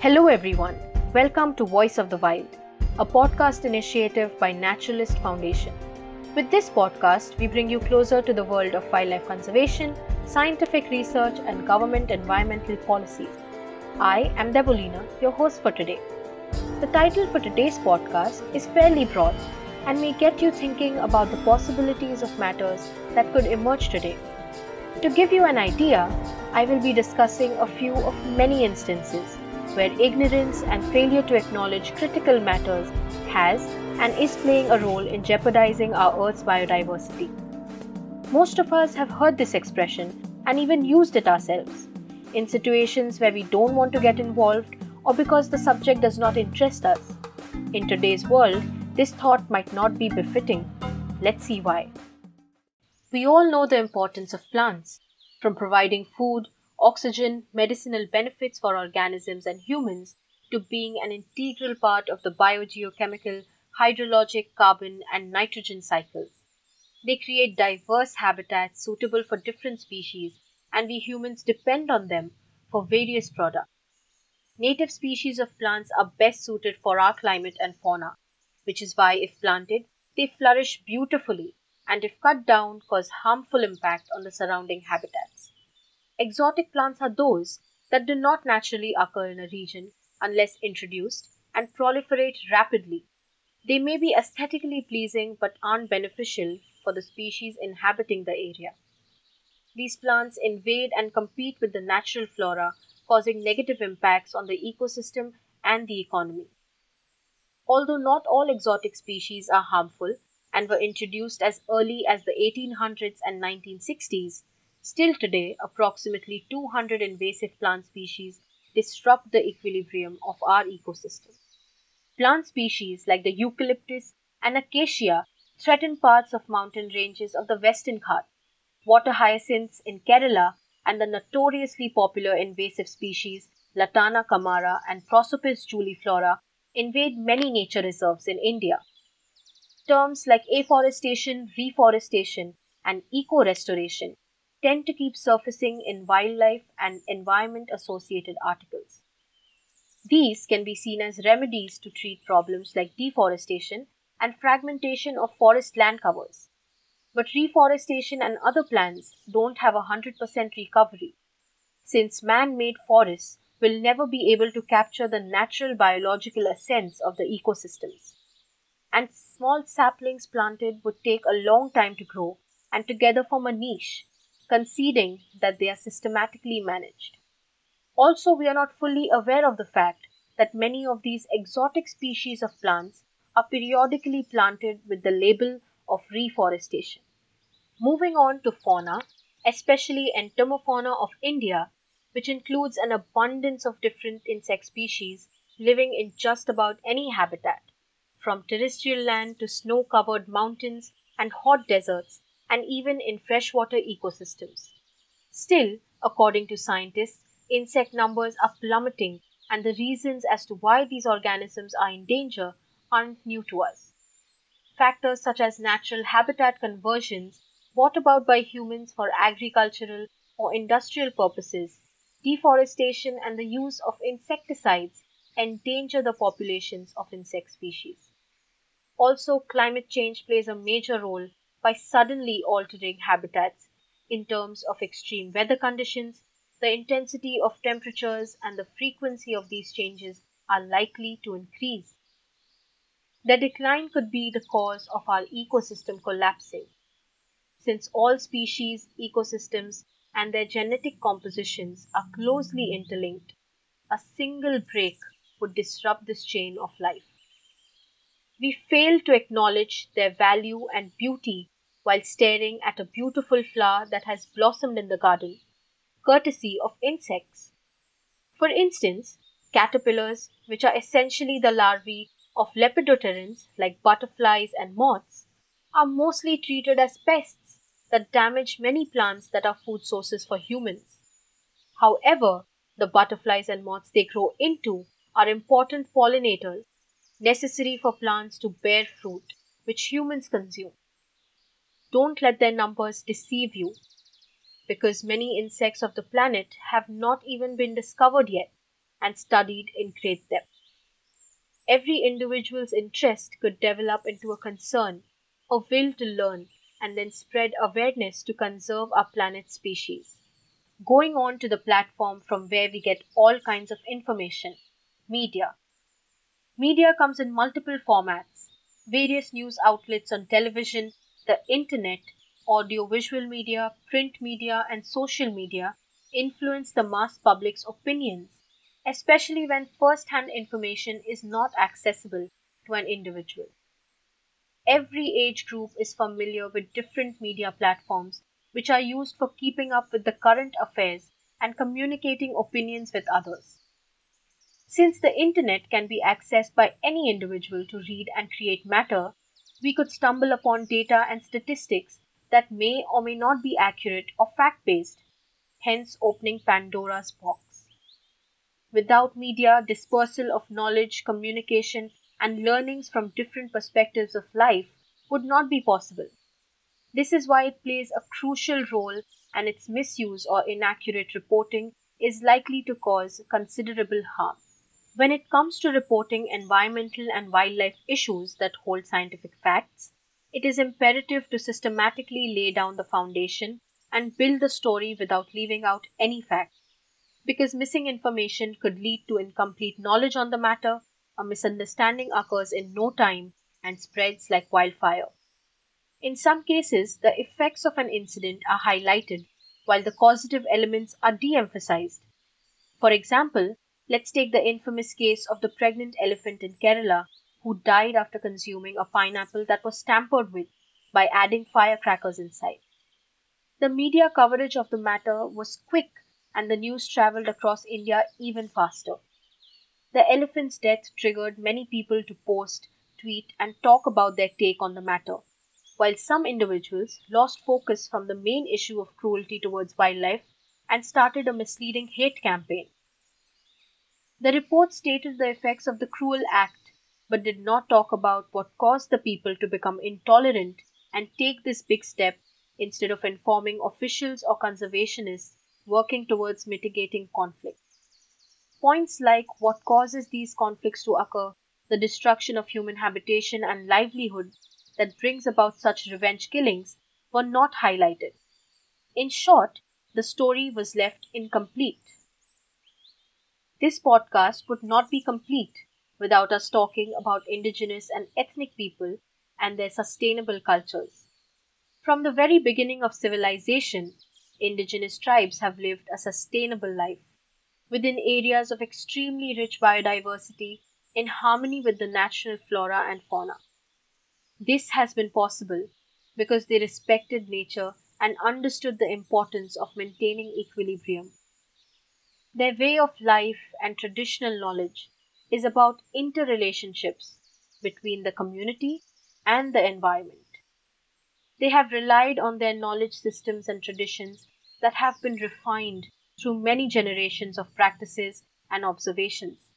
Hello, everyone. Welcome to Voice of the Wild, a podcast initiative by Naturalist Foundation. With this podcast, we bring you closer to the world of wildlife conservation, scientific research, and government environmental policies. I am Debolina, your host for today. The title for today's podcast is fairly broad and may get you thinking about the possibilities of matters that could emerge today. To give you an idea, I will be discussing a few of many instances where ignorance and failure to acknowledge critical matters has and is playing a role in jeopardizing our Earth's biodiversity. Most of us have heard this expression and even used it ourselves in situations where we don't want to get involved or because the subject does not interest us. In today's world, this thought might not be befitting. Let's see why. We all know the importance of plants, from providing food, oxygen, medicinal benefits for organisms and humans, to being an integral part of the biogeochemical, hydrologic, carbon, and nitrogen cycles. They create diverse habitats suitable for different species, and we humans depend on them for various products. Native species of plants are best suited for our climate and fauna, which is why, if planted, they flourish beautifully and, if cut down, cause harmful impact on the surrounding habitats. Exotic plants are those that do not naturally occur in a region unless introduced and proliferate rapidly. They may be aesthetically pleasing but aren't beneficial for the species inhabiting the area. These plants invade and compete with the natural flora, causing negative impacts on the ecosystem and the economy. Although not all exotic species are harmful and were introduced as early as the 1800s and 1960s, Still today, approximately 200 invasive plant species disrupt the equilibrium of our ecosystem. Plant species like the eucalyptus and acacia threaten parts of mountain ranges of the Western Ghat, water hyacinths in Kerala, and the notoriously popular invasive species Lantana camara and Prosopis juliflora invade many nature reserves in India. Terms like afforestation, reforestation, and eco restoration tend to keep surfacing in wildlife and environment associated articles. These can be seen as remedies to treat problems like deforestation and fragmentation of forest land covers. But reforestation and other plans don't have a 100% recovery, since man made forests will never be able to capture the natural biological essence of the ecosystems. And small saplings planted would take a long time to grow and together form a niche conceding that they are systematically managed. Also, we are not fully aware of the fact that many of these exotic species of plants are periodically planted with the label of reforestation. Moving on to fauna, especially entomofauna of India, which includes an abundance of different insect species living in just about any habitat, from terrestrial land to snow covered mountains and hot deserts, and even in freshwater ecosystems. Still, according to scientists, insect numbers are plummeting, and the reasons as to why these organisms are in danger aren't new to us. Factors such as natural habitat conversions brought about by humans for agricultural or industrial purposes, deforestation, and the use of insecticides endanger the populations of insect species. Also, climate change plays a major role by suddenly altering habitats in terms of extreme weather conditions, the intensity of temperatures and the frequency of these changes are likely to increase. The decline could be the cause of our ecosystem collapsing. Since all species, ecosystems, and their genetic compositions are closely interlinked, a single break would disrupt this chain of life. We fail to acknowledge their value and beauty while staring at a beautiful flower that has blossomed in the garden, courtesy of insects. For instance, caterpillars, which are essentially the larvae of lepidopterans like butterflies and moths, are mostly treated as pests that damage many plants that are food sources for humans. However, the butterflies and moths they grow into are important pollinators necessary for plants to bear fruit, which humans consume. Don't let their numbers deceive you, because many insects of the planet have not even been discovered yet, and studied in great depth. Every individual's interest could develop into a concern, a will to learn, and then spread awareness to conserve our planet's species. Going on to the platform from where we get all kinds of information media. Media comes in multiple formats various news outlets on television, the internet, audio-visual media, print media, and social media influence the mass public's opinions, especially when first hand information is not accessible to an individual. Every age group is familiar with different media platforms which are used for keeping up with the current affairs and communicating opinions with others. Since the internet can be accessed by any individual to read and create matter, we could stumble upon data and statistics that may or may not be accurate or fact based, hence opening Pandora's box. Without media, dispersal of knowledge, communication, and learnings from different perspectives of life would not be possible. This is why it plays a crucial role, and its misuse or inaccurate reporting is likely to cause considerable harm. When it comes to reporting environmental and wildlife issues that hold scientific facts, it is imperative to systematically lay down the foundation and build the story without leaving out any fact, because missing information could lead to incomplete knowledge on the matter, a misunderstanding occurs in no time, and spreads like wildfire. In some cases, the effects of an incident are highlighted while the causative elements are de emphasized. For example, Let's take the infamous case of the pregnant elephant in Kerala who died after consuming a pineapple that was tampered with by adding firecrackers inside. The media coverage of the matter was quick and the news traveled across India even faster. The elephant's death triggered many people to post, tweet, and talk about their take on the matter, while some individuals lost focus from the main issue of cruelty towards wildlife and started a misleading hate campaign. The report stated the effects of the cruel act, but did not talk about what caused the people to become intolerant and take this big step instead of informing officials or conservationists working towards mitigating conflict. Points like what causes these conflicts to occur, the destruction of human habitation and livelihood that brings about such revenge killings, were not highlighted. In short, the story was left incomplete. This podcast would not be complete without us talking about indigenous and ethnic people and their sustainable cultures. From the very beginning of civilization, indigenous tribes have lived a sustainable life within areas of extremely rich biodiversity in harmony with the natural flora and fauna. This has been possible because they respected nature and understood the importance of maintaining equilibrium. Their way of life and traditional knowledge is about interrelationships between the community and the environment. They have relied on their knowledge systems and traditions that have been refined through many generations of practices and observations.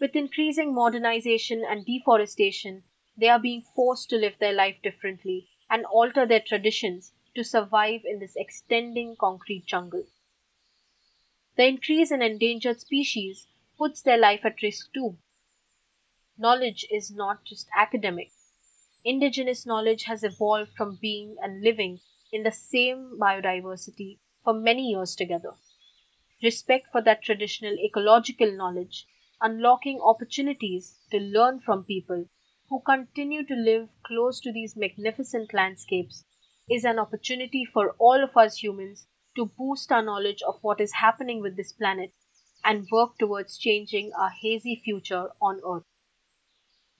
With increasing modernization and deforestation, they are being forced to live their life differently and alter their traditions to survive in this extending concrete jungle. The increase in endangered species puts their life at risk too. Knowledge is not just academic. Indigenous knowledge has evolved from being and living in the same biodiversity for many years together. Respect for that traditional ecological knowledge, unlocking opportunities to learn from people who continue to live close to these magnificent landscapes, is an opportunity for all of us humans to boost our knowledge of what is happening with this planet and work towards changing our hazy future on Earth.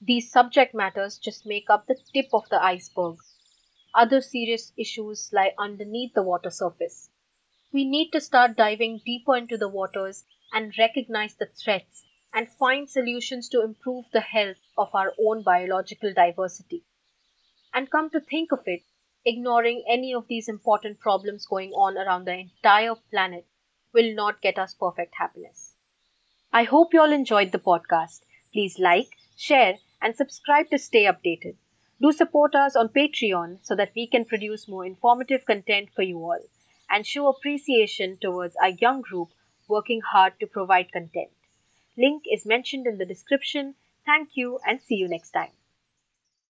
These subject matters just make up the tip of the iceberg. Other serious issues lie underneath the water surface. We need to start diving deeper into the waters and recognize the threats and find solutions to improve the health of our own biological diversity. And come to think of it, ignoring any of these important problems going on around the entire planet will not get us perfect happiness. I hope you all enjoyed the podcast. Please like, share, and subscribe to stay updated. Do support us on Patreon so that we can produce more informative content for you all and show appreciation towards our young group working hard to provide content. Link is mentioned in the description. Thank you and see you next time.